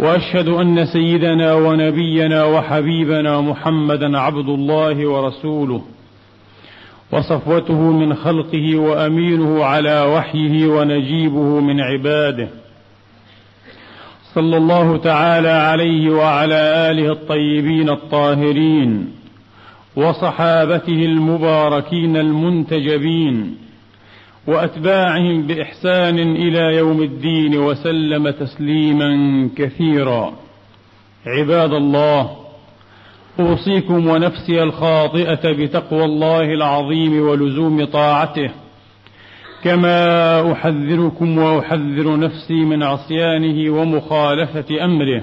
وأشهد أن سيدنا ونبينا وحبيبنا محمدا عبد الله ورسوله وصفوته من خلقه وأمينه على وحيه ونجيبه من عباده. صلى الله تعالى عليه وعلى آله الطيبين الطاهرين وصحابته المباركين المنتجبين وأتباعهم بإحسان إلى يوم الدين وسلم تسليما كثيرا. عباد الله أوصيكم ونفسي الخاطئة بتقوى الله العظيم ولزوم طاعته كما أحذركم وأحذر نفسي من عصيانه ومخالفة أمره.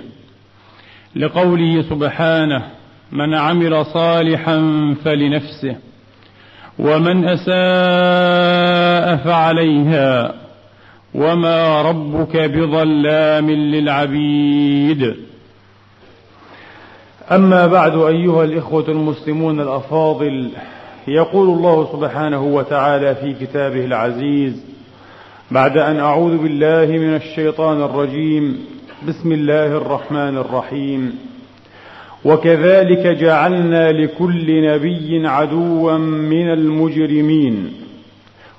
لقوله سبحانه من عمل صالحا فلنفسه. ومن أساء فعليها وما ربك بظلام للعبيد. أما بعد أيها الإخوة المسلمون الأفاضل يقول الله سبحانه وتعالى في كتابه العزيز بعد أن أعوذ بالله من الشيطان الرجيم بسم الله الرحمن الرحيم. وكذلك جعلنا لكل نبي عدوا من المجرمين.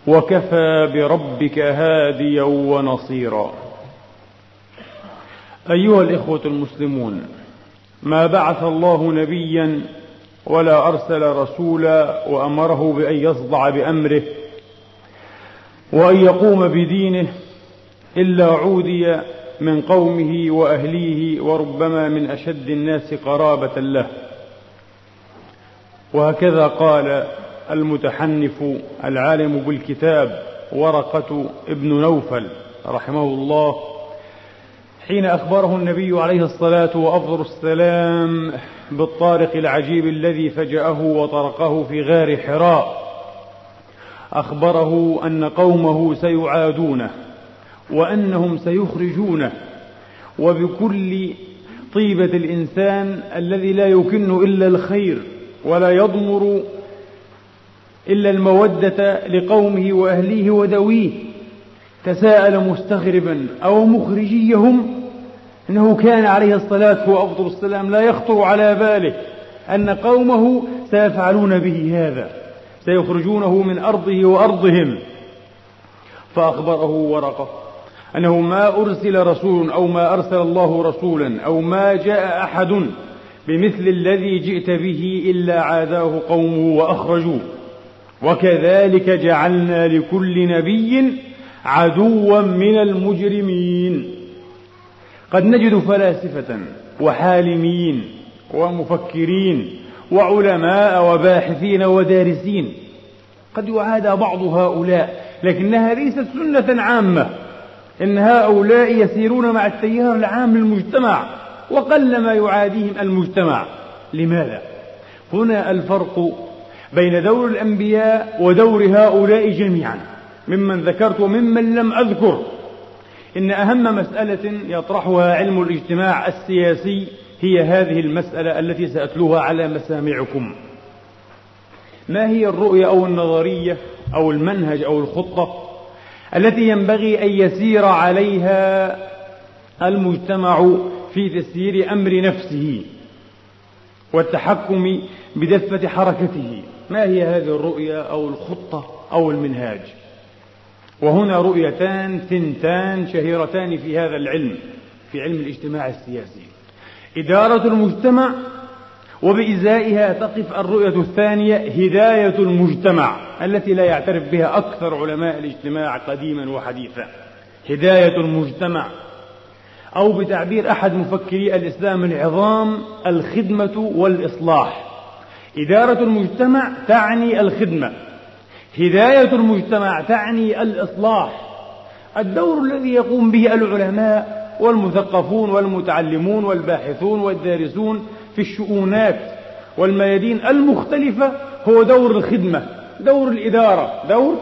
وكفى بربك هاديا ونصيرا. أيها الإخوة المسلمون ما بعث الله نبيا ولا أرسل رسولا وأمره بأن يصدع بأمره وأن يقوم بدينه إلا عودي من قومه وأهليه وربما من أشد الناس قرابة له. وهكذا قال المتحنف العالم بالكتاب ورقة ابن نوفل رحمه الله حين أخبره النبي عليه الصلاة وأفضل السلام بالطارق العجيب الذي فجأه وطرقه في غار حراء أخبره أن قومه سيعادونه. وأنهم سيخرجونه. وبكل طيبة الإنسان الذي لا يكن إلا الخير ولا يضمر إلا المودة لقومه وأهليه وذويه تساءل مستغربا أو مخرجيهم أنه كان عليه الصلاة وأفضل السلام لا يخطر على باله أن قومه سيفعلون به هذا سيخرجونه من أرضه وأرضهم. فأخبره ورقه. أنه ما أرسل رسول أو ما أرسل الله رسولا أو ما جاء أحد بمثل الذي جئت به إلا عاداه قومه وأخرجوه. وكذلك جعلنا لكل نبي عدوا من المجرمين. قد نجد فلاسفة وحالمين ومفكرين وعلماء وباحثين ودارسين. قد يعادى بعض هؤلاء لكنها ليست سنة عامة. إن هؤلاء يسيرون مع التيار العام للمجتمع وقل ما يعاديهم المجتمع. لماذا؟ هنا الفرق بين دور الأنبياء ودور هؤلاء جميعا ممن ذكرت وممن لم أذكر. إن أهم مسألة يطرحها علم الاجتماع السياسي هي هذه المسألة التي سأتلوها على مسامعكم. ما هي الرؤية أو النظرية أو المنهج أو الخطة؟ التي ينبغي أن يسير عليها المجتمع في تسيير أمر نفسه والتحكم بدفة حركته. ما هي هذه الرؤية أو الخطة أو المنهاج؟ وهنا رؤيتان ثنتان شهيرتان في هذا العلم في علم الاجتماع السياسي. إدارة المجتمع وبإزائها تقف الرؤية الثانية هداية المجتمع التي لا يعترف بها أكثر علماء الاجتماع قديما وحديثا. هداية المجتمع. أو بتعبير أحد مفكري الإسلام العظام الخدمة والإصلاح. إدارة المجتمع تعني الخدمة. هداية المجتمع تعني الإصلاح. الدور الذي يقوم به العلماء والمثقفون والمتعلمون والباحثون والدارسون في الشؤونات والميادين المختلفة هو دور الخدمة دور الإدارة دور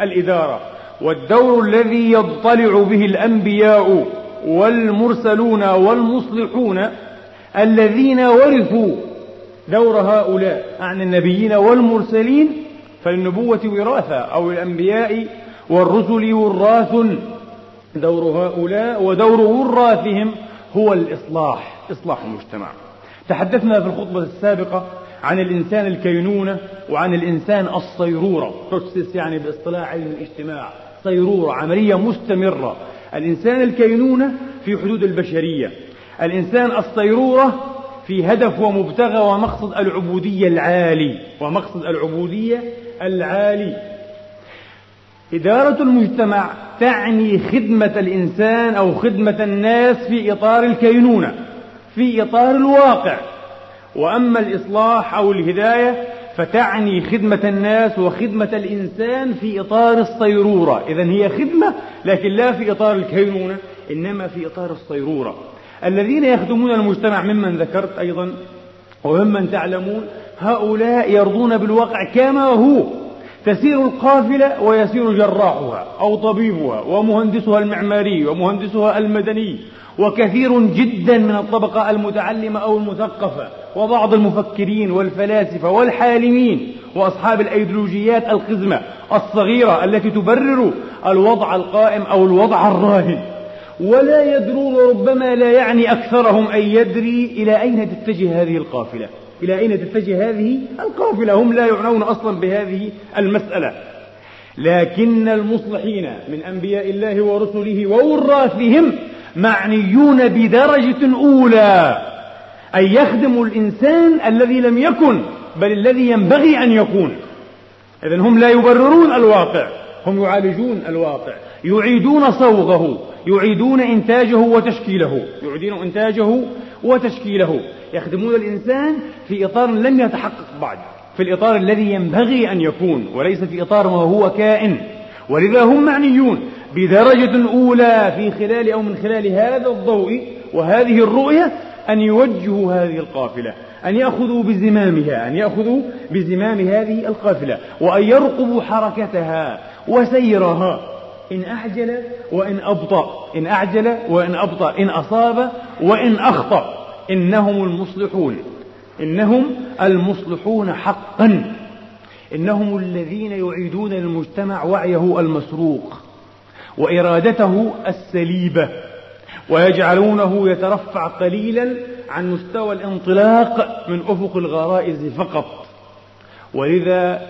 الإدارة. والدور الذي يضطلع به الأنبياء والمرسلون والمصلحون الذين ورثوا دور هؤلاء عن النبيين والمرسلين فالنبوة وراثة أو الأنبياء والرسل وراث. دور هؤلاء ودور وراثهم هو الإصلاح إصلاح المجتمع. تحدثنا في الخطبة السابقة عن الإنسان الكينونة وعن الإنسان الصيرورة. بروسيس يعني باصطلاح علم الاجتماع. صيرورة عملية مستمرة. الإنسان الكينونة في حدود البشرية. الإنسان الصيرورة في هدف ومبتغى ومقصد العبودية العالي. ومقصد العبودية العالي. إدارة المجتمع تعني خدمة الإنسان أو خدمة الناس في إطار الكينونة. في إطار الواقع. وأما الإصلاح أو الهداية فتعني خدمة الناس وخدمة الإنسان في إطار الصيرورة. إذا هي خدمة لكن لا في إطار الكينونة إنما في إطار الصيرورة. الذين يخدمون المجتمع ممن ذكرت أيضا وممن تعلمون هؤلاء يرضون بالواقع كما هو. تسير القافلة ويسير جراحها أو طبيبها ومهندسها المعماري ومهندسها المدني وكثير جدا من الطبقة المتعلمة أو المثقفة وبعض المفكرين والفلاسفة والحالمين وأصحاب الأيديولوجيات القزمة الصغيرة التي تبرر الوضع القائم أو الوضع الراهن. ولا يدرون ربما لا يعني أكثرهم أن يدري إلى أين تتجه هذه القافلة. إلى أين تتجه هذه؟ القافلة. هم لا يعنون أصلا بهذه المسألة. لكن المصلحين من أنبياء الله ورسله ووراثهم معنيون بدرجة أولى أن يخدموا الإنسان الذي لم يكن بل الذي ينبغي أن يكون. إذا هم لا يبررون الواقع. هم يعالجون الواقع. يعيدون صوغه. يعيدون إنتاجه وتشكيله. يعيدون إنتاجه وتشكيله. يخدمون الإنسان في إطار لم يتحقق بعد في الإطار الذي ينبغي أن يكون وليس في إطار ما هو كائن. ولذا هم معنيون بدرجة أولى في خلال أو من خلال هذا الضوء وهذه الرؤية أن يوجهوا هذه القافلة أن يأخذوا بزمامها أن يأخذوا بزمام هذه القافلة وأن يرقبوا حركتها وسيرها. إن أعجل وإن أبطأ. إن أعجل وإن أبطأ. إن أصاب وإن أخطأ. إنهم المصلحون. إنهم المصلحون حقا. إنهم الذين يعيدون للمجتمع وعيه المسروق. وإرادته السليبة. ويجعلونه يترفع قليلا عن مستوى الانطلاق من أفق الغرائز فقط. ولذا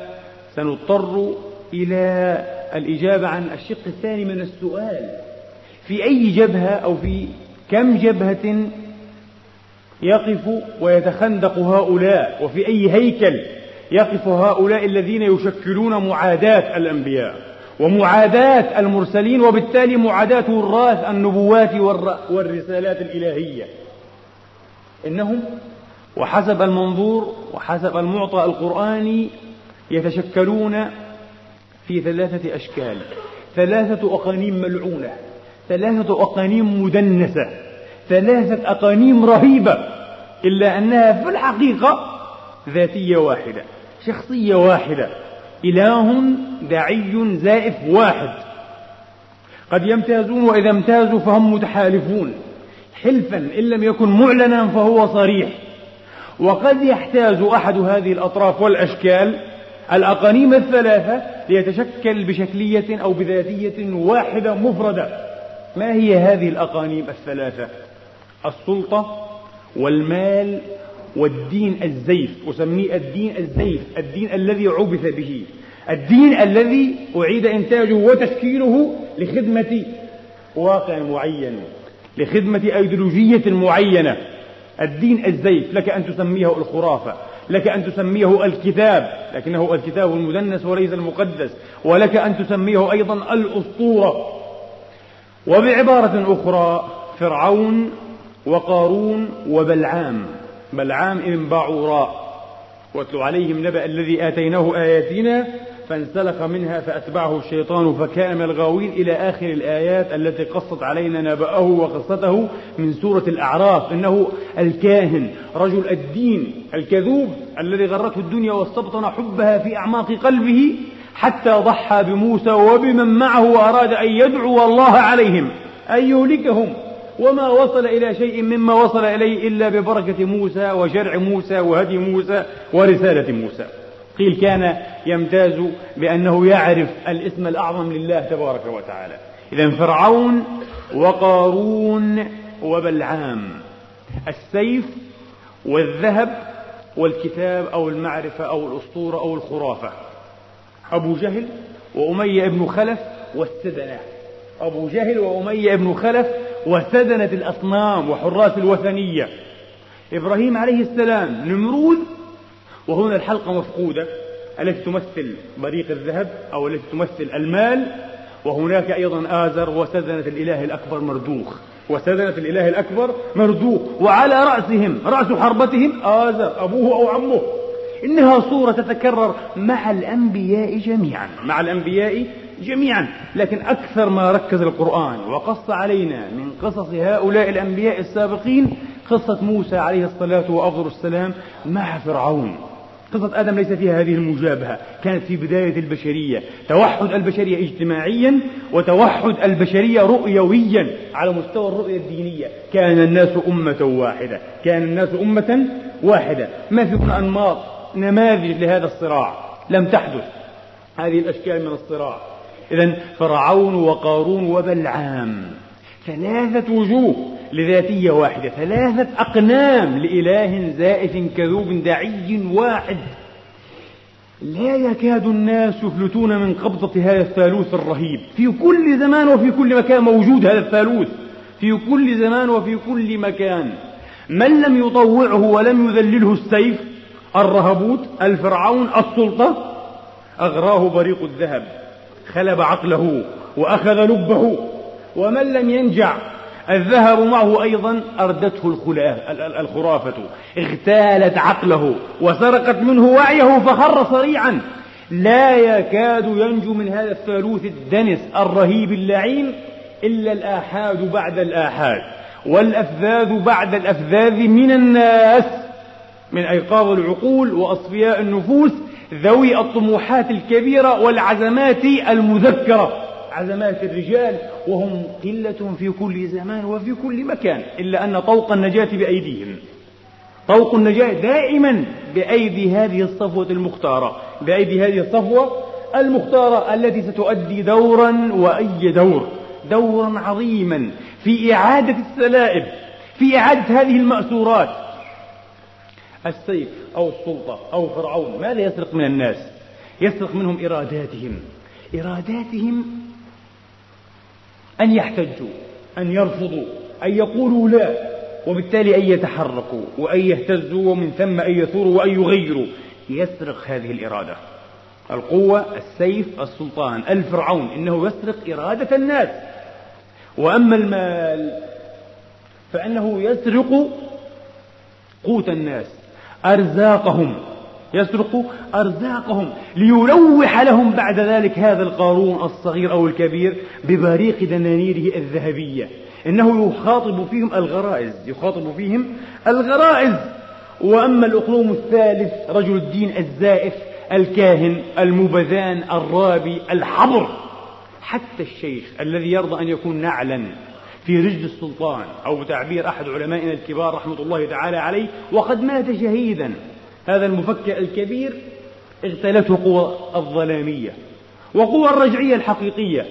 سنضطر إلى الإجابة عن الشق الثاني من السؤال. في أي جبهة أو في كم جبهة يقف ويتخندق هؤلاء؟ وفي أي هيكل يقف هؤلاء الذين يشكلون معاداة الأنبياء؟ ومعاداة المرسلين وبالتالي معاداة وراث النبوات والرسالات الإلهية. إنهم وحسب المنظور وحسب المعطى القرآني يتشكلون في ثلاثة أشكال. ثلاثة أقانيم ملعونة. ثلاثة أقانيم مدنسة. ثلاثة أقانيم رهيبة. إلا أنها في الحقيقة ذاتية واحدة شخصية واحدة. إله داعي زائف واحد. قد يمتازون وإذا امتازوا فهم متحالفون. حلفا إن لم يكن معلنا فهو صريح. وقد يحتاج أحد هذه الأطراف والأشكال الأقانيم الثلاثة ليتشكل بشكلية أو بذاتية واحدة مفردة. ما هي هذه الأقانيم الثلاثة؟ السلطة والمال والدين الزيف. أسميه الدين الزيف الدين الذي عبث به. الدين الذي أعيد إنتاجه وتشكيله لخدمة واقع معين لخدمة أيديولوجية معينة. الدين الزيف لك أن تسميه الخرافة. لك أن تسميه الكتاب لكنه الكتاب المدنس وليس المقدس ولك أن تسميه أيضا الأسطورة. وبعبارة أخرى فرعون وقارون وبلعام. بلعام ابن باعوراء. واتلو عليهم نبأ الذي آتيناه آياتنا فانسلخ منها فأتبعه الشيطان فكان من الغاوين إلى آخر الآيات التي قصت علينا نبأه وقصته من سورة الأعراف إنه الكاهن رجل الدين الكذوب الذي غرته الدنيا واستبطن حبها في أعماق قلبه حتى ضحى بموسى وبمن معه وأراد أن يدعو الله عليهم أن يهلكهم. وما وصل إلى شيء مما وصل إليه إلا ببركة موسى وشرع موسى وهدي موسى ورسالة موسى. قيل كان يمتاز بأنه يعرف الاسم الأعظم لله تبارك وتعالى. إذا فرعون وقارون وبلعام. السيف والذهب والكتاب أو المعرفة أو الأسطورة أو الخرافة. أبو جهل وأمية بن خلف والسدنة أبو جهل وأمية بن خلف وسدنة الأصنام وحراس الوثنية. إبراهيم عليه السلام نمرود وهنا الحلقة مفقودة. التي تمثل بريق الذهب أو التي تمثل المال؟ وهناك أيضا آزر وسدنة الإله الأكبر مردوخ. وسدنة الإله الأكبر مردوخ. وعلى رأسهم رأس حربتهم آزر أبوه أو عمه. إنها صورة تتكرر مع الأنبياء جميعا. مع الأنبياء جميعا. لكن أكثر ما ركز القرآن وقص علينا من قصص هؤلاء الأنبياء السابقين قصة موسى عليه الصلاة وأفضل السلام مع فرعون. قصة آدم ليس فيها هذه المجابهة كانت في بداية البشرية. توحد البشرية اجتماعيا وتوحد البشرية رؤيويا على مستوى الرؤية الدينية. كان الناس أمة واحدة كان الناس أمة واحدة. ما في هنا أنماط نماذج لهذا الصراع؟ لم تحدث هذه الأشكال من الصراع. إذا فرعون وقارون وبلعام. ثلاثة وجوه. لذاتية واحدة ثلاثة أقنام لإله زائف كذوب دعي واحد. لا يكاد الناس يفلتون من قبضة هذا الثالوث الرهيب. في كل زمان وفي كل مكان موجود هذا الثالوث. في كل زمان وفي كل مكان. من لم يطوعه ولم يذلله السيف؟ الرهبوت الفرعون السلطة؟ أغراه بريق الذهب. خلب عقله وأخذ لبه. ومن لم ينجع؟ الذهب معه أيضا أردته الخرافة. اغتالت عقله وسرقت منه وعيه فخر صريعا. لا يكاد ينجو من هذا الثالوث الدنس الرهيب اللعين إلا الآحاد بعد الآحاد. والأفذاذ بعد الأفذاذ من الناس من أيقاظ العقول وأصفياء النفوس ذوي الطموحات الكبيرة والعزمات المذكرة. عزمات الرجال وهم قلة في كل زمان وفي كل مكان إلا أن طوق النجاة بأيديهم. طوق النجاة دائما بأيدي هذه الصفوة المختارة. بأيدي هذه الصفوة المختارة التي ستؤدي دورا وأي دور. دورا عظيما في إعادة السلائب في إعادة هذه المأسورات. السيف أو السلطة أو فرعون ماذا يسرق من الناس؟ يسرق منهم إراداتهم. إراداتهم أن يحتجوا أن يرفضوا أن يقولوا لا وبالتالي أن يتحركوا وأن يهتزوا ومن ثم أن يثوروا وأن يغيروا. يسرق هذه الإرادة. القوة السيف السلطان الفرعون إنه يسرق إرادة الناس. وأما المال فإنه يسرق قوت الناس أرزاقهم. يسرق أرزاقهم ليلوح لهم بعد ذلك هذا القارون الصغير أو الكبير ببريق دنانيره الذهبية. إنه يخاطب فيهم الغرائز يخاطب فيهم الغرائز. وأما الأقلوم الثالث رجل الدين الزائف الكاهن المبذان الرابي الحبر. حتى الشيخ الذي يرضى أن يكون نعلا في رجل السلطان أو بتعبير أحد علمائنا الكبار رحمة الله تعالى عليه وقد مات شهيدا. هذا المفكر الكبير اغتالته قوى الظلامية وقوى الرجعية الحقيقية.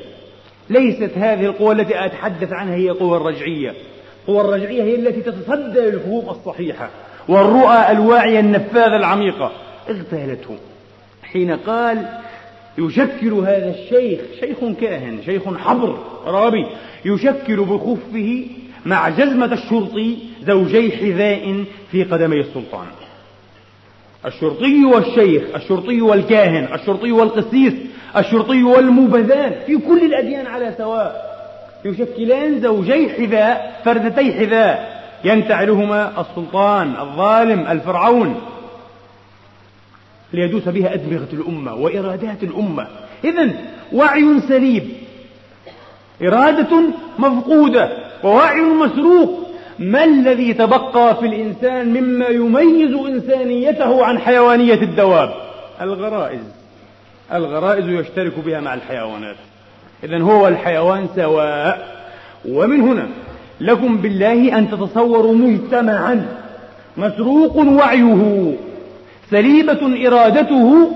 ليست هذه القوى التي أتحدث عنها هي قوى الرجعية. قوى الرجعية هي التي تتصدى للفهوم الصحيحة والرؤى الواعية النفاذة العميقة. اغتالته حين قال يشكل هذا الشيخ شيخ كاهن شيخ حبر رابي يشكل بخفه مع جزمة الشرطي زوجي حذاء في قدمي السلطان. الشرطي والشيخ الشرطي والكاهن الشرطي والقسيس الشرطي والمبذان في كل الأديان على سواء. يشكلان زوجي حذاء فردتي حذاء. ينتعلهما السلطان الظالم الفرعون. ليدوس بها أدمغة الأمة وإرادات الأمة. إذا وعي سليب إرادة مفقودة ووعي مسروق. ما الذي تبقى في الإنسان مما يميز إنسانيته عن حيوانية الدواب؟ الغرائز. الغرائز يشترك بها مع الحيوانات. إذا هو والحيوان سواء. ومن هنا لكم بالله أن تتصوروا مجتمعا مسروق وعيه. سليبة إرادته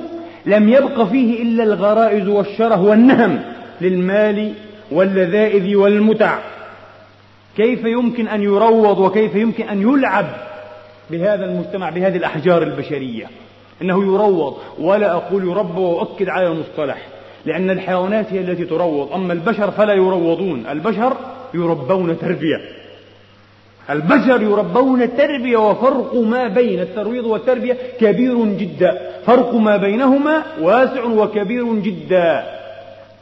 لم يبق فيه إلا الغرائز والشره والنهم للمال واللذائذ والمتع. كيف يمكن أن يروض وكيف يمكن أن يلعب بهذا المجتمع بهذه الأحجار البشرية؟ إنه يروض. ولا أقول يربى وأؤكد على المصطلح لأن الحيوانات هي التي تروض. أما البشر فلا يروضون. البشر يربون تربية. البشر يربون تربية وفرق ما بين الترويض والتربية كبير جدا. فرق ما بينهما واسع وكبير جدا.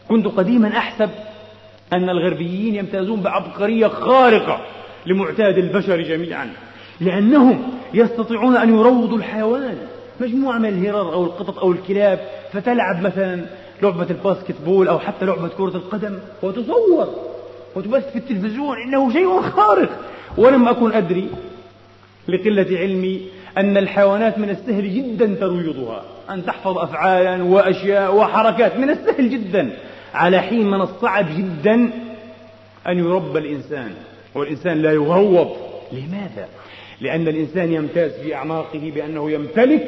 كنت قديما أحسب أن الغربيين يمتازون بعبقرية خارقة لمعتاد البشر جميعا لأنهم يستطيعون أن يروضوا الحيوان. مجموعة من الهرر أو القطط أو الكلاب فتلعب مثلا لعبة الباسكت بول أو حتى لعبة كرة القدم وتصور وتبث في التلفزيون إنه شيء خارق. ولم أكن أدري لقلة علمي أن الحيوانات من السهل جدا ترويضها أن تحفظ أفعالا وأشياء وحركات من السهل جدا. على حين من الصعب جدا أن يربى الإنسان والإنسان لا يغوض لماذا؟ لأن الإنسان يمتاز في أعماقه بأنه يمتلك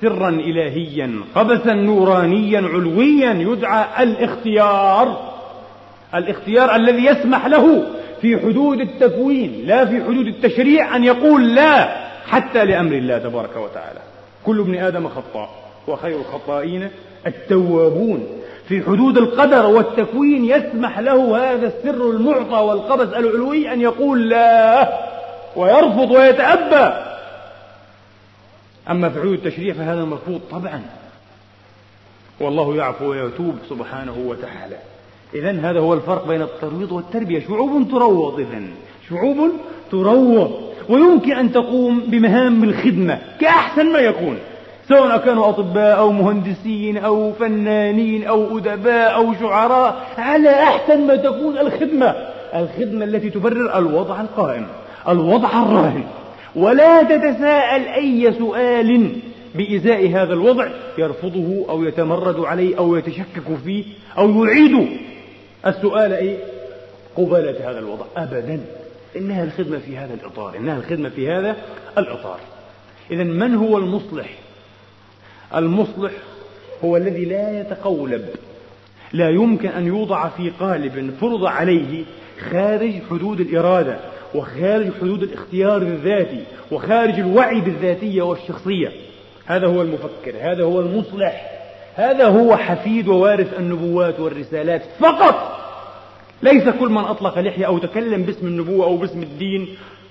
سرا إلهيا قبسا نورانيا علويا يدعى الاختيار. الاختيار الذي يسمح له في حدود التكوين لا في حدود التشريع أن يقول لا حتى لأمر الله تبارك وتعالى. كل ابن آدم خطاء وخير الخطائين التوابون. في حدود القدر والتكوين يسمح له هذا السر المعطى والقبس العلوي أن يقول لا ويرفض ويتأبى. أما في حدود التشريع فهذا مرفوض طبعا. والله يعفو ويتوب سبحانه وتعالى. إذا هذا هو الفرق بين الترويض والتربية. شعوب تروض إذا شعوب تروض. ويمكن أن تقوم بمهام الخدمة كأحسن ما يكون. سواء كانوا أطباء أو مهندسين أو فنانين أو أدباء أو شعراء على أحسن ما تكون الخدمة. الخدمة التي تبرر الوضع القائم الوضع الراهن. ولا تتساءل أي سؤال بإزاء هذا الوضع يرفضه أو يتمرد عليه أو يتشكك فيه أو يعيد. السؤال إيه؟ قبالة هذا الوضع. أبدا. إنها الخدمة في هذا الإطار. إنها الخدمة في هذا الإطار. إذا من هو المصلح؟ المصلح هو الذي لا يتقولب. لا يمكن أن يوضع في قالب فرض عليه خارج حدود الإرادة وخارج حدود الاختيار الذاتي وخارج الوعي بالذاتية والشخصية. هذا هو المفكر هذا هو المصلح هذا هو حفيد ووارث النبوات والرسالات فقط. ليس كل من أطلق لحية أو تكلم باسم النبوة أو باسم الدين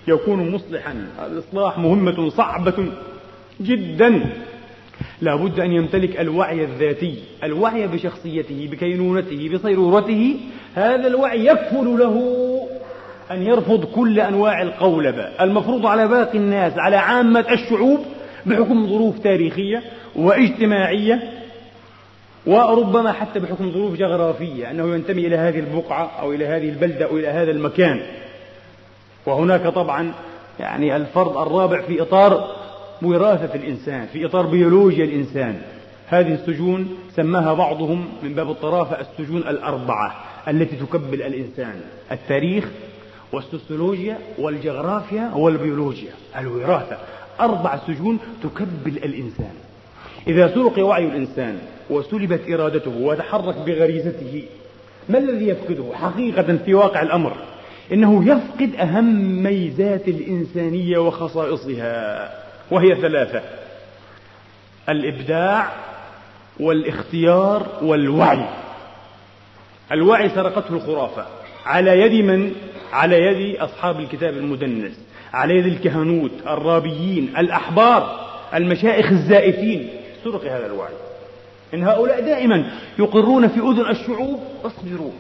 يكون مصلحا. الإصلاح مهمة صعبة جدا. لا بد أن يمتلك الوعي الذاتي الوعي بشخصيته بكينونته بصيرورته. هذا الوعي يكفل له أن يرفض كل أنواع القولبة المفروض على باقي الناس على عامة الشعوب بحكم ظروف تاريخية واجتماعية وربما حتى بحكم ظروف جغرافية أنه ينتمي إلى هذه البقعة أو إلى هذه البلدة أو إلى هذا المكان. وهناك طبعا يعني الفرض الرابع في إطار وراثة الإنسان في إطار بيولوجيا الإنسان. هذه السجون سماها بعضهم من باب الطرافة السجون الأربعة التي تكبل الإنسان. التاريخ والسوسيولوجيا والجغرافيا والبيولوجيا. الوراثة. أربع سجون تكبل الإنسان. إذا سرق وعي الإنسان وسلبت إرادته وتحرك بغريزته ما الذي يفقده حقيقة في واقع الأمر؟ إنه يفقد أهم ميزات الإنسانية وخصائصها. وهي ثلاثة الإبداع والاختيار والوعي. الوعي سرقته الخرافة. على يد من؟ على يد أصحاب الكتاب المدنس. على يد الكهنوت الرابيين الأحبار المشائخ الزائفين. سرق هذا الوعي. إن هؤلاء دائما يقرون في أذن الشعوب اصبروا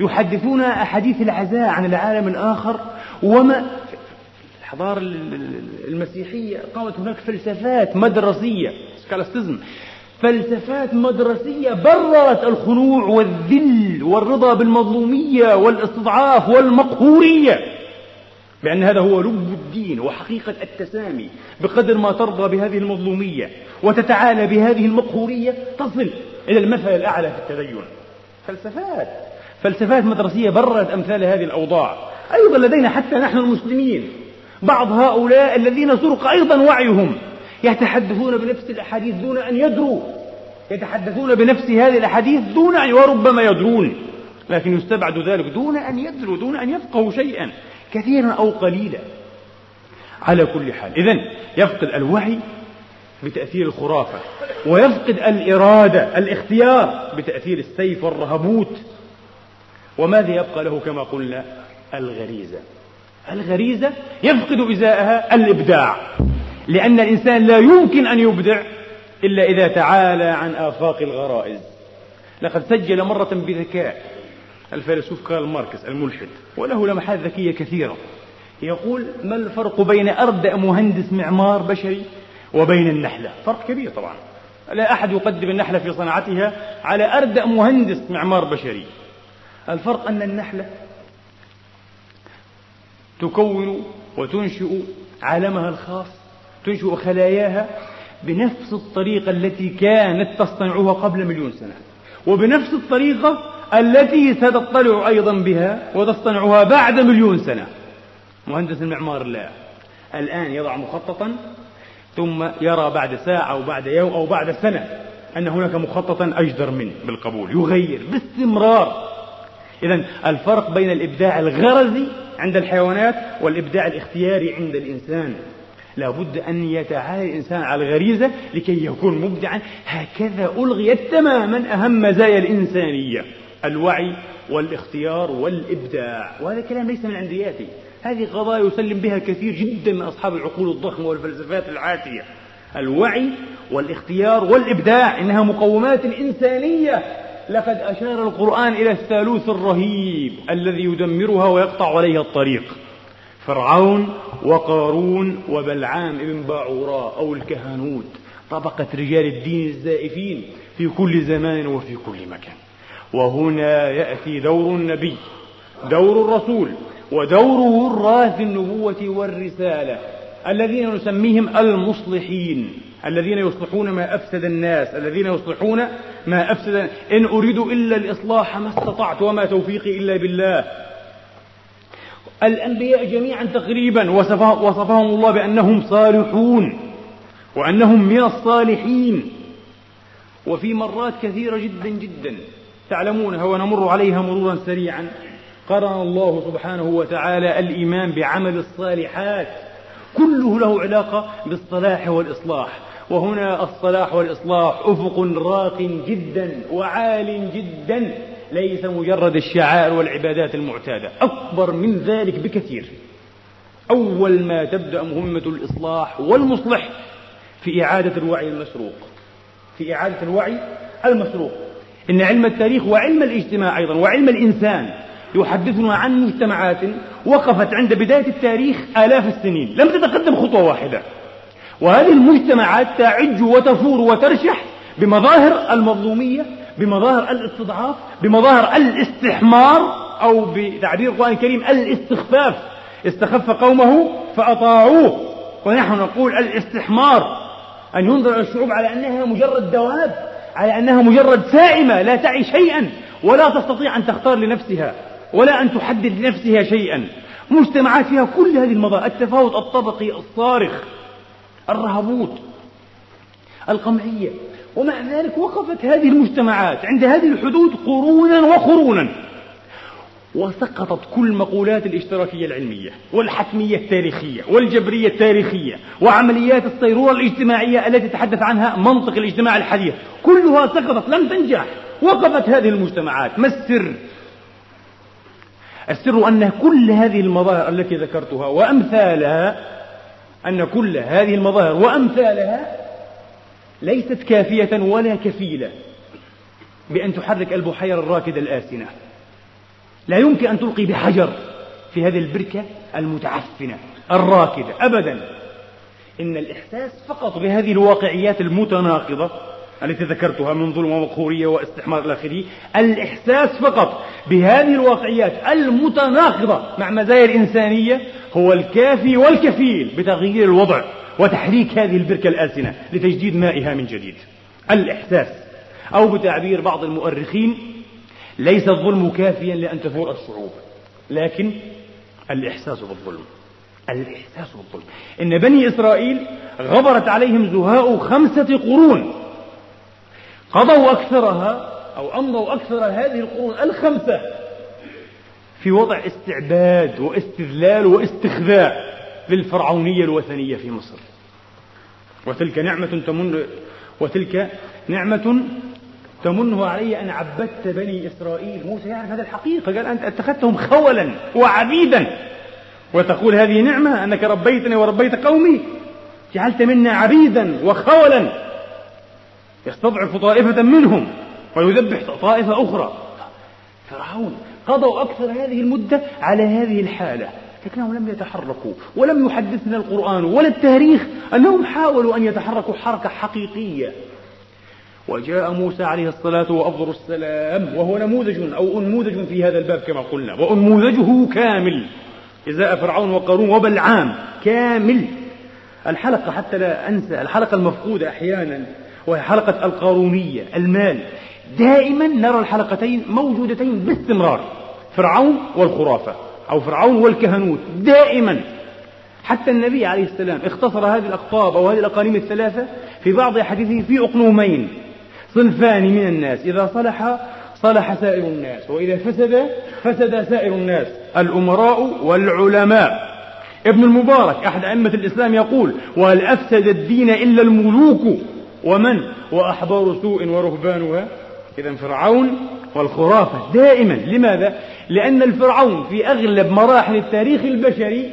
يحدثون أحاديث العزاء عن العالم الآخر وما الحضارة المسيحية قامت هناك فلسفات مدرسية. سكالستزم فلسفات مدرسية بررت الخنوع والذل والرضا بالمظلومية والاستضعاف والمقهورية. بأن هذا هو لب الدين وحقيقة التسامي. بقدر ما ترضى بهذه المظلومية وتتعالى بهذه المقهورية تصل إلى المثل الأعلى في التدين. فلسفات. فلسفات مدرسية بررت أمثال هذه الأوضاع. أيضا لدينا حتى نحن المسلمين. بعض هؤلاء الذين سرق أيضا وعيهم يتحدثون بنفس الأحاديث دون أن يدروا. يتحدثون بنفس هذه الأحاديث دون أن وربما يدرون لكن يستبعد ذلك دون أن يدروا دون أن يفقهوا شيئا كثيرا أو قليلا. على كل حال إذا يفقد الوعي بتأثير الخرافة ويفقد الإرادة الاختيار بتأثير السيف والرهبوت. وماذا يبقى له كما قلنا؟ الغريزة. الغريزة يفقد إزاءها الإبداع لأن الإنسان لا يمكن أن يبدع إلا إذا تعالى عن آفاق الغرائز. لقد سجل مرة بذكاء الفيلسوف كارل ماركس الملحد وله لمحات ذكية كثيرة. يقول ما الفرق بين أردأ مهندس معمار بشري وبين النحلة؟ فرق كبير طبعا. لا أحد يقدم النحلة في صناعتها على أردأ مهندس معمار بشري. الفرق أن النحلة تكون وتنشئ عالمها الخاص تنشئ خلاياها بنفس الطريقة التي كانت تصطنعها قبل مليون سنة وبنفس الطريقة التي ستطلع أيضا بها وتصطنعها بعد مليون سنة. مهندس المعمار لا الآن يضع مخططا ثم يرى بعد ساعة أو بعد يوم أو بعد سنة أن هناك مخططا أجدر منه بالقبول يغير باستمرار. إذا الفرق بين الإبداع الغرزي عند الحيوانات والإبداع الاختياري عند الإنسان. لا بد أن يتعالى الإنسان على الغريزة لكي يكون مبدعا. هكذا ألغيت تماما أهم مزايا الإنسانية الوعي والاختيار والإبداع. وهذا كلام ليس من عندياتي. هذه قضايا يسلم بها كثير جدا من أصحاب العقول الضخمة والفلسفات العاتية. الوعي والاختيار والإبداع إنها مقومات الإنسانية. لقد أشار القرآن إلى الثالوث الرهيب الذي يدمرها ويقطع عليها الطريق. فرعون وقارون وبلعام ابن باعوراء أو الكهنوت طبقة رجال الدين الزائفين في كل زمان وفي كل مكان. وهنا يأتي دور النبي دور الرسول ودوره الراث النبوة والرسالة الذين نسميهم المصلحين. الذين يصلحون ما أفسد الناس الذين يصلحون ما أفسد إن أريد إلا الإصلاح ما استطعت وما توفيقي إلا بالله. الأنبياء جميعا تقريبا وصفهم الله بأنهم صالحون وأنهم من الصالحين. وفي مرات كثيرة جدا جدا تعلمونها ونمر عليها مرورا سريعا. قرن الله سبحانه وتعالى الإيمان بعمل الصالحات. كله له علاقة بالصلاح والإصلاح. وهنا الصلاح والإصلاح أفق راق جدا وعال جدا ليس مجرد الشعائر والعبادات المعتادة أكبر من ذلك بكثير. أول ما تبدأ مهمة الإصلاح والمصلح في إعادة الوعي المسروق. في إعادة الوعي المسروق. إن علم التاريخ وعلم الاجتماع أيضا وعلم الإنسان يحدثنا عن مجتمعات وقفت عند بداية التاريخ آلاف السنين. لم تتقدم خطوة واحدة. وهذه المجتمعات تعج وتفور وترشح بمظاهر المظلومية بمظاهر الاستضعاف بمظاهر الاستحمار أو بتعبير القرآن الكريم الاستخفاف. استخف قومه فأطاعوه. ونحن نقول الاستحمار أن ينظر الشعوب على أنها مجرد دواب على أنها مجرد سائمة لا تعي شيئا ولا تستطيع أن تختار لنفسها ولا أن تحدد لنفسها شيئا. مجتمعات فيها كل هذه المظاهر التفاوت الطبقي الصارخ. الرهبوت القمعية. ومع ذلك وقفت هذه المجتمعات عند هذه الحدود قرونا وقرونا وسقطت كل مقولات الاشتراكية العلمية والحتمية التاريخية والجبرية التاريخية وعمليات الصيرورة الاجتماعية التي تحدث عنها منطق الاجتماع الحديث. كلها سقطت لم تنجح. وقفت هذه المجتمعات. ما السر؟ السر أن كل هذه المظاهر التي ذكرتها وأمثالها أن كل هذه المظاهر وأمثالها ليست كافية ولا كفيلة بأن تحرك البحيرة الراكدة الآسنة. لا يمكن أن تلقي بحجر في هذه البركة المتعفنة الراكدة أبدا. إن الإحساس فقط بهذه الواقعيات المتناقضة التي ذكرتها من ظلم ومقهورية واستحمار إلى آخره الإحساس فقط بهذه الواقعيات المتناقضة مع مزايا الإنسانية هو الكافي والكفيل بتغيير الوضع وتحريك هذه البركة الآسنة لتجديد مائها من جديد. الإحساس أو بتعبير بعض المؤرخين ليس الظلم كافيا لأن تفور الشعوب لكن الإحساس بالظلم. الإحساس بالظلم. إن بني إسرائيل غبرت عليهم زهاء خمسة قرون قضوا أكثرها أو أمضوا أكثر هذه القرون الخمسة في وضع استعباد واستذلال واستخذاء للفرعونية الوثنية في مصر. وتلك نعمة تمن وتلك نعمة تمنه علي أن عبدت بني إسرائيل. موسى يعرف هذا الحقيقة قال أنت اتخذتهم خولا وعبيدا. وتقول هذه نعمة أنك ربيتني وربيت قومي جعلت منا عبيدا وخولا. يستضعف طائفة منهم ويذبح طائفة أخرى. فرعون قضوا أكثر هذه المدة على هذه الحالة لكنهم لم يتحركوا ولم يحدثنا القرآن ولا التاريخ أنهم حاولوا أن يتحركوا حركة حقيقية. وجاء موسى عليه الصلاة وأفضل السلام وهو نموذج أو أنموذج في هذا الباب كما قلنا وأنموذجه كامل. إزاء فرعون وقارون وبلعام كامل. الحلقة حتى لا أنسى الحلقة المفقودة أحيانا. وهي حلقة القارونية المال. دائما نرى الحلقتين موجودتين باستمرار فرعون والخرافة أو فرعون والكهنوت دائما. حتى النبي عليه السلام اختصر هذه الأقطاب أو هذه الأقانيم الثلاثة في بعض أحاديثه في أقلومين صنفان من الناس إذا صلح صلح سائر الناس وإذا فسد فسد سائر الناس الأمراء والعلماء. ابن المبارك أحد أئمة الإسلام يقول وهل أفسد الدين إلا الملوك؟ ومن وأحبار سوء ورهبانها؟ إذا فرعون والخرافة دائما. لماذا؟ لأن الفرعون في أغلب مراحل التاريخ البشري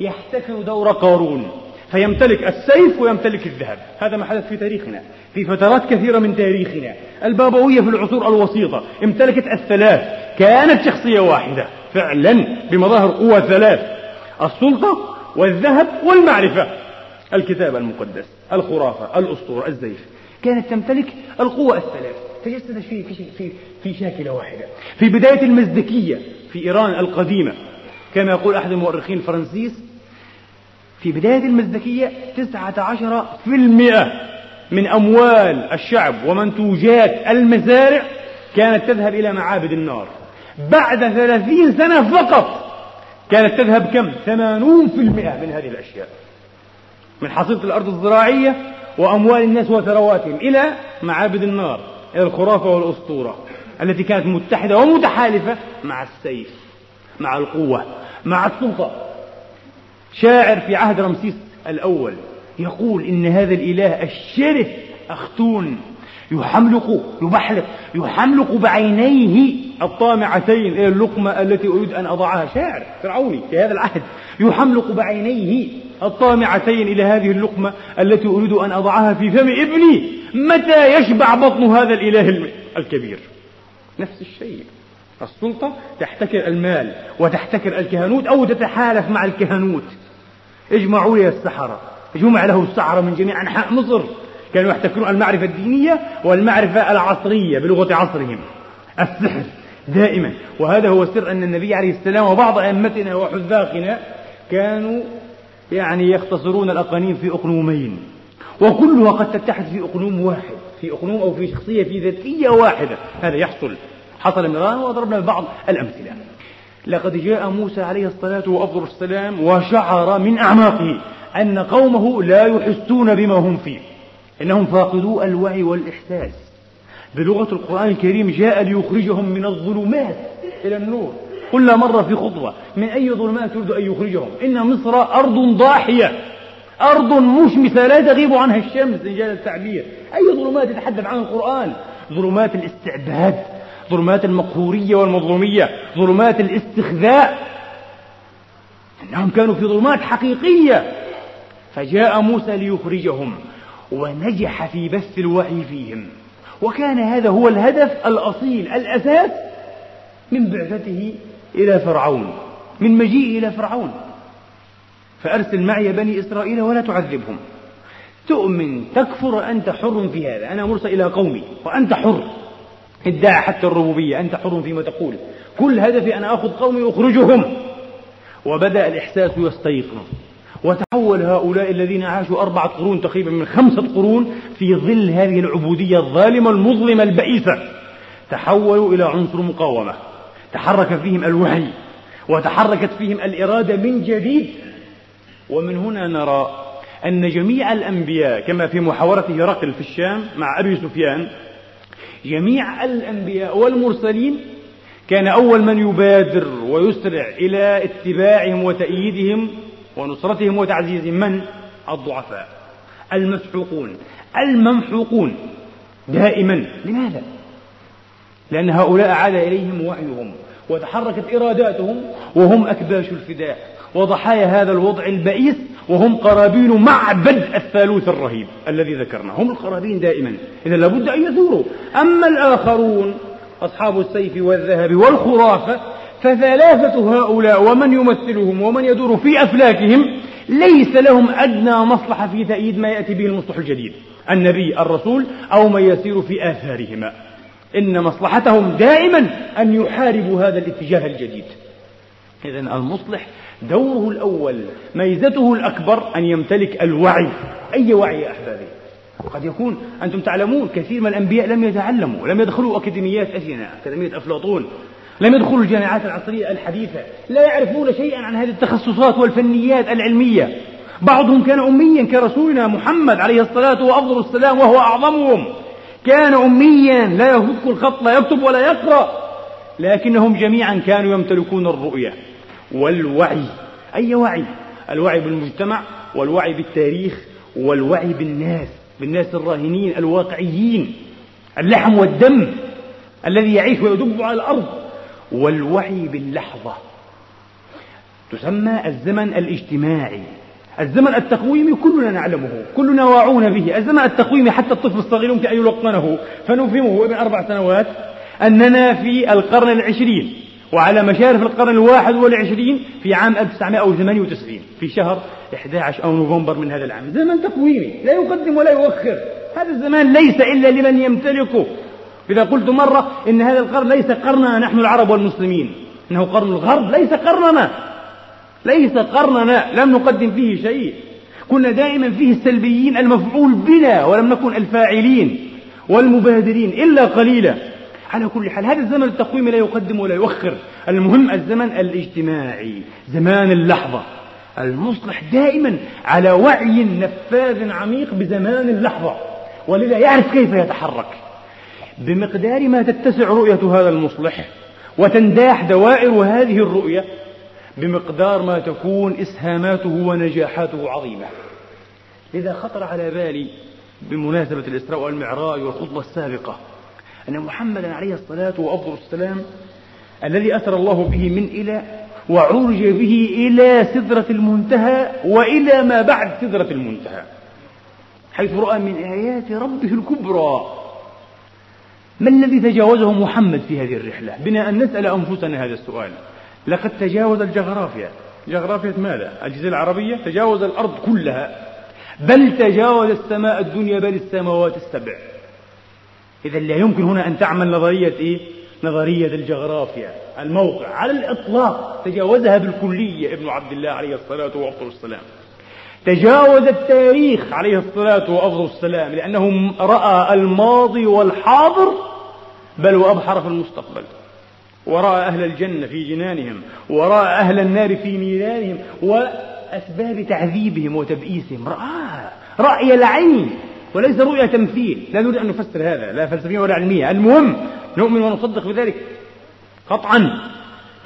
يحتكر دور قارون فيمتلك السيف ويمتلك الذهب. هذا ما حدث في تاريخنا في فترات كثيرة من تاريخنا. البابوية في العصور الوسيطة امتلكت الثلاث كانت شخصية واحدة فعلا بمظاهر قوة ثلاث السلطة والذهب والمعرفة. الكتاب المقدس الخرافة الأسطورة الزيف. كانت تمتلك القوة الثلاث. تجسدت في في في في شاكلة واحدة. في بداية المزدكية في إيران القديمة كما يقول أحد المؤرخين الفرنسيس في بداية المزدكية تسعة عشر في المئة من أموال الشعب ومنتوجات المزارع كانت تذهب إلى معابد النار. بعد ثلاثين سنة فقط كانت تذهب كم؟ ثمانون في المئة من هذه الأشياء. من حصيلة الأرض الزراعية وأموال الناس وثرواتهم إلى معابد النار إلى الخرافة والأسطورة التي كانت متحدة ومتحالفة مع السيف مع القوة مع السلطة. شاعر في عهد رمسيس الأول يقول إن هذا الإله الشرس أختون. يحملق يبحلق يحملق بعينيه الطامعتين إلى اللقمة التي أريد أن أضعها؟ شاعر فرعوني في هذا العهد. يحملق بعينيه الطامعتين إلى هذه اللقمة التي أريد أن أضعها في فم ابني. متى يشبع بطن هذا الإله الكبير؟ نفس الشيء. السلطة تحتكر المال وتحتكر الكهنوت أو تتحالف مع الكهنوت. اجمعوا لي السحرة. جمع له السحرة من جميع أنحاء مصر. كانوا يحتكرون المعرفة الدينية والمعرفة العصرية بلغة عصرهم. السحر دائما. وهذا هو سر أن النبي عليه السلام وبعض أئمتنا وحذاقنا كانوا يعني يختصرون الأقانيم في أقنومين وكلها قد تتحد في أقنوم واحد في أقنوم أو في شخصية في ذاتية واحدة. هذا يحصل. حصل مرارا وضربنا بعض الأمثلة. لقد جاء موسى عليه الصلاة وأفضل السلام وشعر من أعماقه أن قومه لا يحسون بما هم فيه. إنهم فاقدو الوعي والإحساس. بلغة القرآن الكريم جاء ليخرجهم من الظلمات إلى النور. قلنا مرة في خطبة. من أي ظلمات يريد أن يخرجهم؟ إن مصر أرض ضاحية. أرض مشمسة لا تغيب عنها الشمس إن جاء التعبير. أي ظلمات يتحدث عنها القرآن؟ ظلمات الاستعباد ظلمات المقهورية والمظلومية ظلمات الاستخذاء. إنهم كانوا في ظلمات حقيقية. فجاء موسى ليخرجهم. ونجح في بث الوعي فيهم. وكان هذا هو الهدف الأصيل الأساس من بعثته إلى فرعون من مجيئه إلى فرعون. فأرسل معي بني إسرائيل ولا تعذبهم. تؤمن تكفر أنت حر في هذا. أنا مرسل إلى قومي وأنت حر. ادعى حتى الربوبية أنت حر فيما تقول. كل هدفي أن أخذ قومي أخرجهم. وبدأ الإحساس يستيقظ. وتحول هؤلاء الذين عاشوا أربعة قرون تقريبا من خمسة قرون في ظل هذه العبودية الظالمة المظلمة البئيسة تحولوا إلى عنصر مقاومة. تحرك فيهم الوعي وتحركت فيهم الإرادة من جديد. ومن هنا نرى أن جميع الأنبياء كما في محاورة هرقل في الشام مع أبي سفيان جميع الأنبياء والمرسلين كان أول من يبادر ويسرع إلى اتباعهم وتأييدهم ونصرتهم وتعزيزهم من؟ الضعفاء. المسحوقون. الممحوقون. دائما. لماذا؟ لأن هؤلاء عاد إليهم وعيهم وتحركت إراداتهم وهم أكباش الفداء. وضحايا هذا الوضع البئيس وهم قرابين معبد الثالوث الرهيب الذي ذكرنا هم القرابين دائما. إذا لابد أن يثوروا. أما الآخرون أصحاب السيف والذهب والخرافة فثلاثة هؤلاء ومن يمثلهم ومن يدور في أفلاكهم ليس لهم أدنى مصلحة في تأييد ما يأتي به المصلح الجديد النبي الرسول أو من يسير في آثارهما. إن مصلحتهم دائما أن يحاربوا هذا الاتجاه الجديد. إذا المصلح دوره الأول ميزته الأكبر أن يمتلك الوعي. أي وعي يا أحبابي؟ قد يكون أنتم تعلمون كثير من الأنبياء لم يتعلموا لم يدخلوا أكاديميات أثينا أكاديمية أفلاطون. لم يدخلوا الجامعات العصرية الحديثة لا يعرفون شيئا عن هذه التخصصات والفنيات العلمية. بعضهم كان أميا كرسولنا محمد عليه الصلاة وأفضل السلام وهو أعظمهم. كان أميا لا يفك الخط لا يكتب ولا يقرأ لكنهم جميعا كانوا يمتلكون الرؤية والوعي. أي وعي؟ الوعي بالمجتمع والوعي بالتاريخ والوعي بالناس بالناس الراهنين الواقعيين. اللحم والدم الذي يعيش ويدب على الأرض. والوعي باللحظة. تسمى الزمن الاجتماعي. الزمن التقويمي كلنا نعلمه كلنا واعون به. الزمن التقويمي حتى الطفل الصغير يمكن أن يلقنه. فنفهمه ابن أربع سنوات أننا في القرن العشرين وعلى مشارف القرن الواحد والعشرين في عام 1998 في شهر 11 أو نوفمبر من هذا العام. زمن تقويمي لا يقدم ولا يؤخر. هذا الزمان ليس إلا لمن يمتلكه. إذا قلت مرة إن هذا القرن ليس قرننا نحن العرب والمسلمين. إنه قرن الغرب ليس قرننا. ليس قرننا. لم نقدم فيه شيء. كنا دائما فيه السلبيين المفعول بنا ولم نكن الفاعلين والمبادرين إلا قليلا. على كل حال هذا الزمن التقويمي لا يقدم ولا يؤخر. المهم الزمن الاجتماعي زمان اللحظة. المصلح دائما على وعي نفاذ عميق بزمان اللحظة. ولذا يعرف كيف يتحرك. بمقدار ما تتسع رؤية هذا المصلح وتنداح دوائر هذه الرؤية بمقدار ما تكون إسهاماته ونجاحاته عظيمة. لذا خطر على بالي بمناسبة الإسراء والمعراج والخطبة السابقة أن محمدا عليه الصلاة وأفضل السلام الذي أسر الله به من إلى وعرج به إلى سدرة المنتهى وإلى ما بعد سدرة المنتهى حيث رأى من آيات ربه الكبرى. ما الذي تجاوزه محمد في هذه الرحلة؟ بنا أن نسأل أنفسنا هذا السؤال. لقد تجاوز الجغرافيا. جغرافيا ماذا؟ الجزيرة العربية تجاوز الأرض كلها. بل تجاوز السماء الدنيا بل السماوات السبع. إذا لا يمكن هنا أن تعمل نظرية إيه؟ نظرية الجغرافيا. الموقع على الإطلاق تجاوزها بالكلية ابن عبد الله عليه الصلاة والسلام. تجاوز التاريخ عليه الصلاة وأفضل السلام لأنه رأى الماضي والحاضر بل وأبحر في المستقبل. ورأى أهل الجنة في جنانهم ورأى أهل النار في نيرانهم وأسباب تعذيبهم وتبئيسهم. رآها رأي العين وليس رؤية تمثيل. لا نريد أن نفسر هذا لا فلسفية ولا علمية. المهم نؤمن ونصدق بذلك قطعا.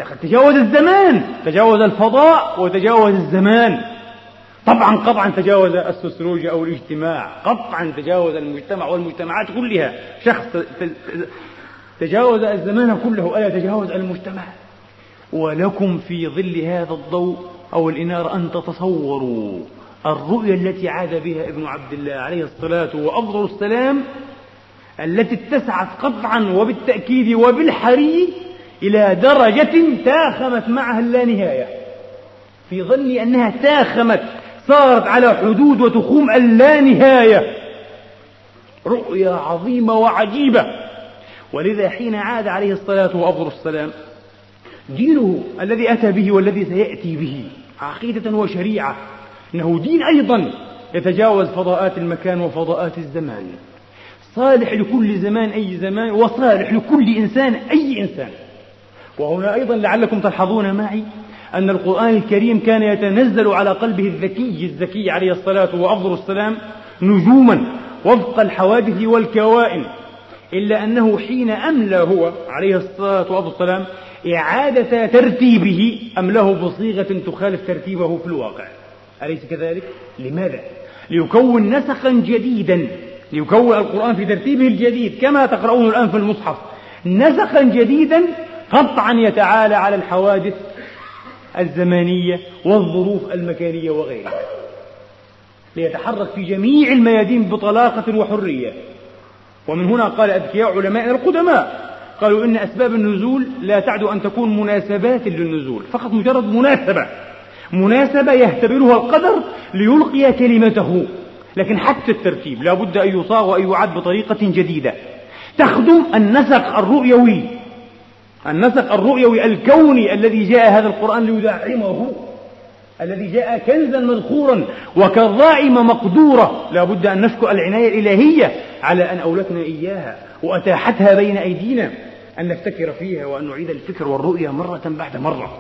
لقد تجاوز الزمان تجاوز الفضاء وتجاوز الزمان. طبعا قطعا تجاوز السوسيولوجيا أو الاجتماع قطعا تجاوز المجتمع والمجتمعات كلها. شخص تجاوز الزمان كله ألا تجاوز المجتمع؟ ولكم في ظل هذا الضوء أو الإنارة أن تتصوروا الرؤيا التي عاد بها ابن عبد الله عليه الصلاة وأفضل السلام التي اتسعت قطعا وبالتأكيد وبالحري إلى درجة تاخمت معها اللانهاية في ظني أنها تاخمت. صارت على حدود وتخوم اللانهاية رؤيا عظيمة وعجيبة. ولذا حين عاد عليه الصلاة وأفضل السلام دينه الذي أتى به والذي سيأتي به عقيدة وشريعة إنه دين أيضا يتجاوز فضاءات المكان وفضاءات الزمان. صالح لكل زمان أي زمان وصالح لكل إنسان أي إنسان. وهنا أيضا لعلكم تلحظون معي أن القرآن الكريم كان يتنزل على قلبه الذكي الزكي عليه الصلاة وأفضل السلام نجوما وفق الحوادث والكوائن إلا أنه حين أملى هو عليه الصلاة والسلام إعادة ترتيبه أمله بصيغة تخالف ترتيبه في الواقع أليس كذلك؟ لماذا؟ ليكون نسخا جديدا ليكون القرآن في ترتيبه الجديد كما تقرؤون الآن في المصحف نسخا جديدا قطعا يتعالى على الحوادث الزمانية والظروف المكانية وغيرها. ليتحرك في جميع الميادين بطلاقة وحرية. ومن هنا قال أذكياء علماء القدماء قالوا إن أسباب النزول لا تعد أن تكون مناسبات للنزول فقط مجرد مناسبة. مناسبة يهتبرها القدر ليلقي كلمته. لكن حتى الترتيب لا بد أن يصاغ وأن يعد بطريقة جديدة. تخدم النسق الرؤيوي. النسق الرؤيوي الكوني الذي جاء هذا القرآن ليدعمه الذي جاء كنزا مذخورا وكظائم مقدورة. لا بد أن نشكر العناية الإلهية على أن أولتنا إياها وأتاحتها بين أيدينا أن نفتكر فيها وأن نعيد الفكر والرؤية مرة بعد مرة.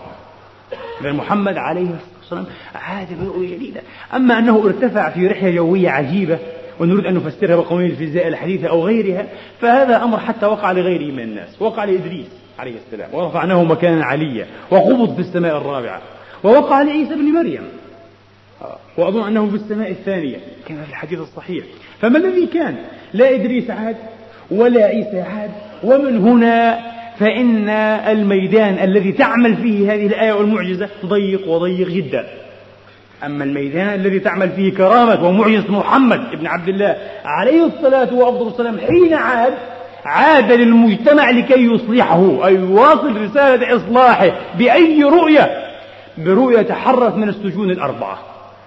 لأن محمد عليه الصلاة والسلام عاد برؤية جديدة. أما أنه ارتفع في رحلة جوية عجيبة ونريد أن نفسرها بقوانين الفيزياء الحديثة أو غيرها فهذا أمر حتى وقع لغيره من الناس وقع لإدريس. عليه السلام. ورفعناه مكانا عليا وقبض في السماء الرابعة. ووقع لعيسى بن مريم. وأظن أنه في السماء الثانية. كما في الحديث الصحيح. فما الذي كان؟ لا إدريس عاد ولا عيسى عاد ومن هنا فإن الميدان الذي تعمل فيه هذه الآية والمعجزة ضيق وضيق جدا. أما الميدان الذي تعمل فيه كرامة ومعجزة محمد بن عبد الله عليه الصلاة وأفضل السلام حين عاد عاد للمجتمع لكي يصلحه أي يواصل رسالة إصلاحه بأي رؤية؟ برؤية تحرر من السجون الأربعة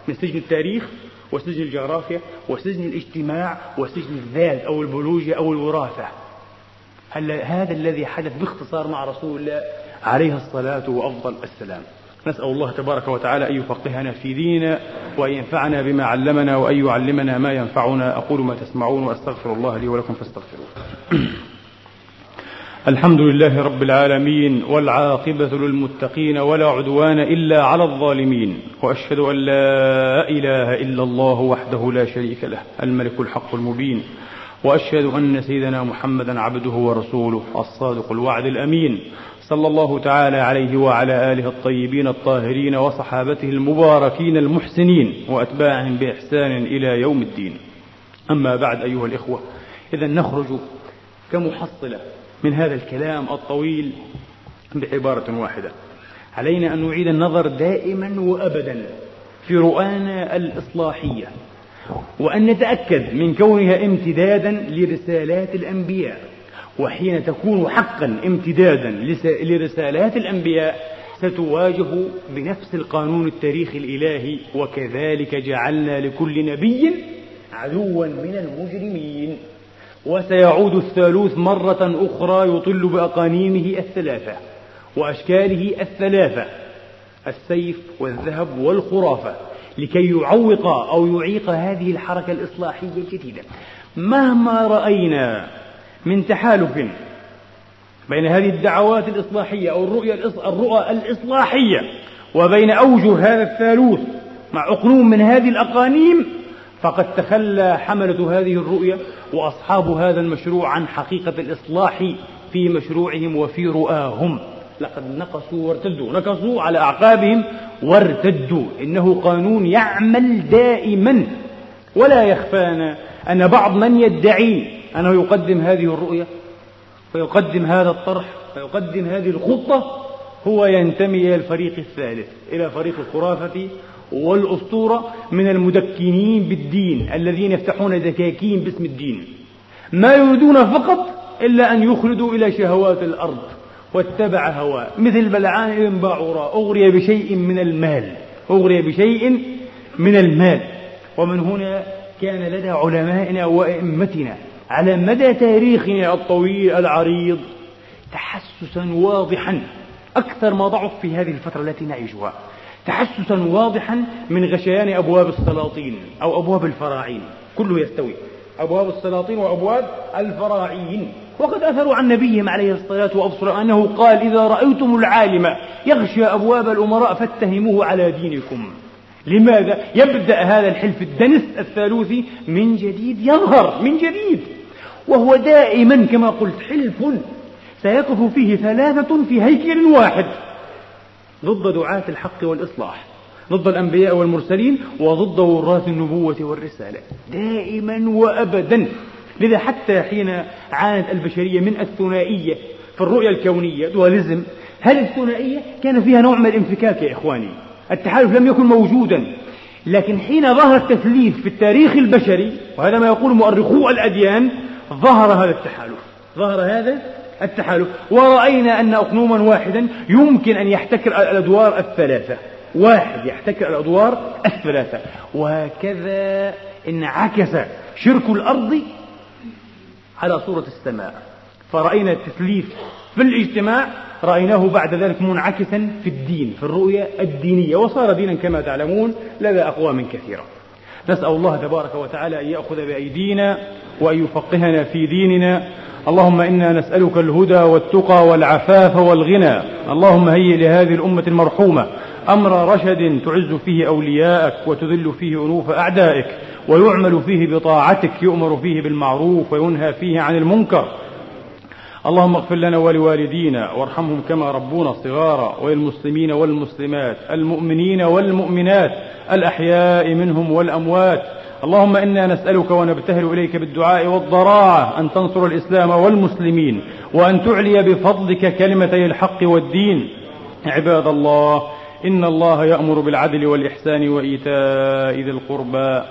من سجن التاريخ وسجن الجغرافيا وسجن الاجتماع وسجن الذات أو البيولوجيا أو الوراثة. هل هذا الذي حدث باختصار مع رسول الله عليه الصلاة وأفضل السلام؟ نسأل الله تبارك وتعالى أن يفقهنا في ديننا وأن ينفعنا بما علمنا وأن يعلمنا ما ينفعنا. أقول ما تسمعون وأستغفر الله لي ولكم فاستغفروه. الحمد لله رب العالمين والعاقبة للمتقين ولا عدوان إلا على الظالمين. وأشهد أن لا إله إلا الله وحده لا شريك له الملك الحق المبين. وأشهد أن سيدنا محمدا عبده ورسوله الصادق الوعد الأمين. صلى الله تعالى عليه وعلى آله الطيبين الطاهرين وصحابته المباركين المحسنين وأتباعهم بإحسان إلى يوم الدين. أما بعد أيها الإخوة إذا نخرج كمحصلة من هذا الكلام الطويل بعبارة واحدة. علينا أن نعيد النظر دائما وأبدا في رؤانا الإصلاحية وأن نتأكد من كونها امتدادا لرسالات الأنبياء. وحين تكون حقا امتدادا لرسالات الأنبياء ستواجه بنفس القانون التاريخي الإلهي وكذلك جعلنا لكل نبي عدوا من المجرمين. وسيعود الثالوث مرة أخرى يطل بأقانيمه الثلاثة وأشكاله الثلاثة السيف والذهب والخرافة لكي يعوق أو يعيق هذه الحركة الإصلاحية الجديدة. مهما رأينا من تحالف بين هذه الدعوات الإصلاحية أو الرؤية الرؤى الإصلاحية وبين أوجه هذا الثالوث مع أقنوم من هذه الأقانيم فقد تخلى حملة هذه الرؤية وأصحاب هذا المشروع عن حقيقة الإصلاح في مشروعهم وفي رؤاهم. لقد نقصوا وارتدوا نقصوا على أعقابهم وارتدوا. إنه قانون يعمل دائما ولا يخفانا أن بعض من يدعي أنه يقدم هذه الرؤية ويقدم هذا الطرح ويقدم هذه الخطة هو ينتمي إلى الفريق الثالث إلى فريق الخرافة والأسطورة من المدكنين بالدين الذين يفتحون دكاكين باسم الدين. ما يريدون فقط إلا أن يخلدوا إلى شهوات الأرض واتبع هواه. مثل بلعان بن باعوراء أغري بشيء من المال أغري بشيء من المال. ومن هنا كان لدى علمائنا وأئمتنا على مدى تاريخنا الطويل العريض تحسسا واضحا أكثر ما ضعف في هذه الفترة التي نعيشها تحسسا واضحا من غشيان أبواب السلاطين أو أبواب الفراعين. كله يستوي. أبواب السلاطين وأبواب الفراعين. وقد أثروا عن نبيهم عليه الصلاة والسلام أنه قال إذا رأيتم العالم يغشى أبواب الأمراء فاتهموه على دينكم. لماذا؟ يبدأ هذا الحلف الدنس الثالوثي من جديد يظهر من جديد وهو دائما كما قلت حلف سيقف فيه ثلاثة في هيكل واحد ضد دعاة الحق والإصلاح ضد الأنبياء والمرسلين وضد وراث النبوة والرسالة دائما وأبدا لذا حتى حين عانت البشرية من الثنائية في الرؤية الكونية دواليزم هل الثنائية كان فيها نوع من الانفكاك يا إخواني التحالف لم يكن موجودا لكن حين ظهر التثليث في التاريخ البشري وهذا ما يقول مؤرخو الأديان ظهر هذا التحالف ظهر هذا التحالف. ورأينا أن أقنوما واحدا يمكن أن يحتكر الأدوار الثلاثة واحد يحتكر الأدوار الثلاثة وهكذا انعكس شرك الأرض على صورة السماء. فرأينا التثليث في الاجتماع رأيناه بعد ذلك منعكسا في الدين في الرؤية الدينية وصار دينا كما تعلمون لدى أقوام كثيرة. نسأل الله تبارك وتعالى أن يأخذ بأيدينا وأن يفقهنا في ديننا. اللهم إنا نسألك الهدى والتقى والعفاف والغنى. اللهم هيئ لهذه الأمة المرحومة أمر رشد تعز فيه أولياءك وتذل فيه أنوف أعدائك ويعمل فيه بطاعتك يؤمر فيه بالمعروف وينهى فيه عن المنكر. اللهم اغفر لنا ولوالدينا وارحمهم كما ربونا صغارا وللمسلمين والمسلمات المؤمنين والمؤمنات الأحياء منهم والأموات. اللهم إنا نسألك ونبتهل إليك بالدعاء والضراعة أن تنصر الإسلام والمسلمين وأن تعلي بفضلك كلمتي الحق والدين. عباد الله إن الله يأمر بالعدل والإحسان وإيتاء ذي القربى.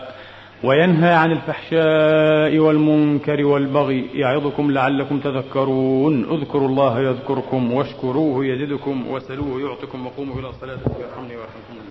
وينهى عن الفحشاء والمنكر والبغي يعظكم لعلكم تذكرون. اذكروا الله يذكركم واشكروه يزدكم وسلوه يعطكم وقوموا إلى الصلاة يرحمني ويرحمكم.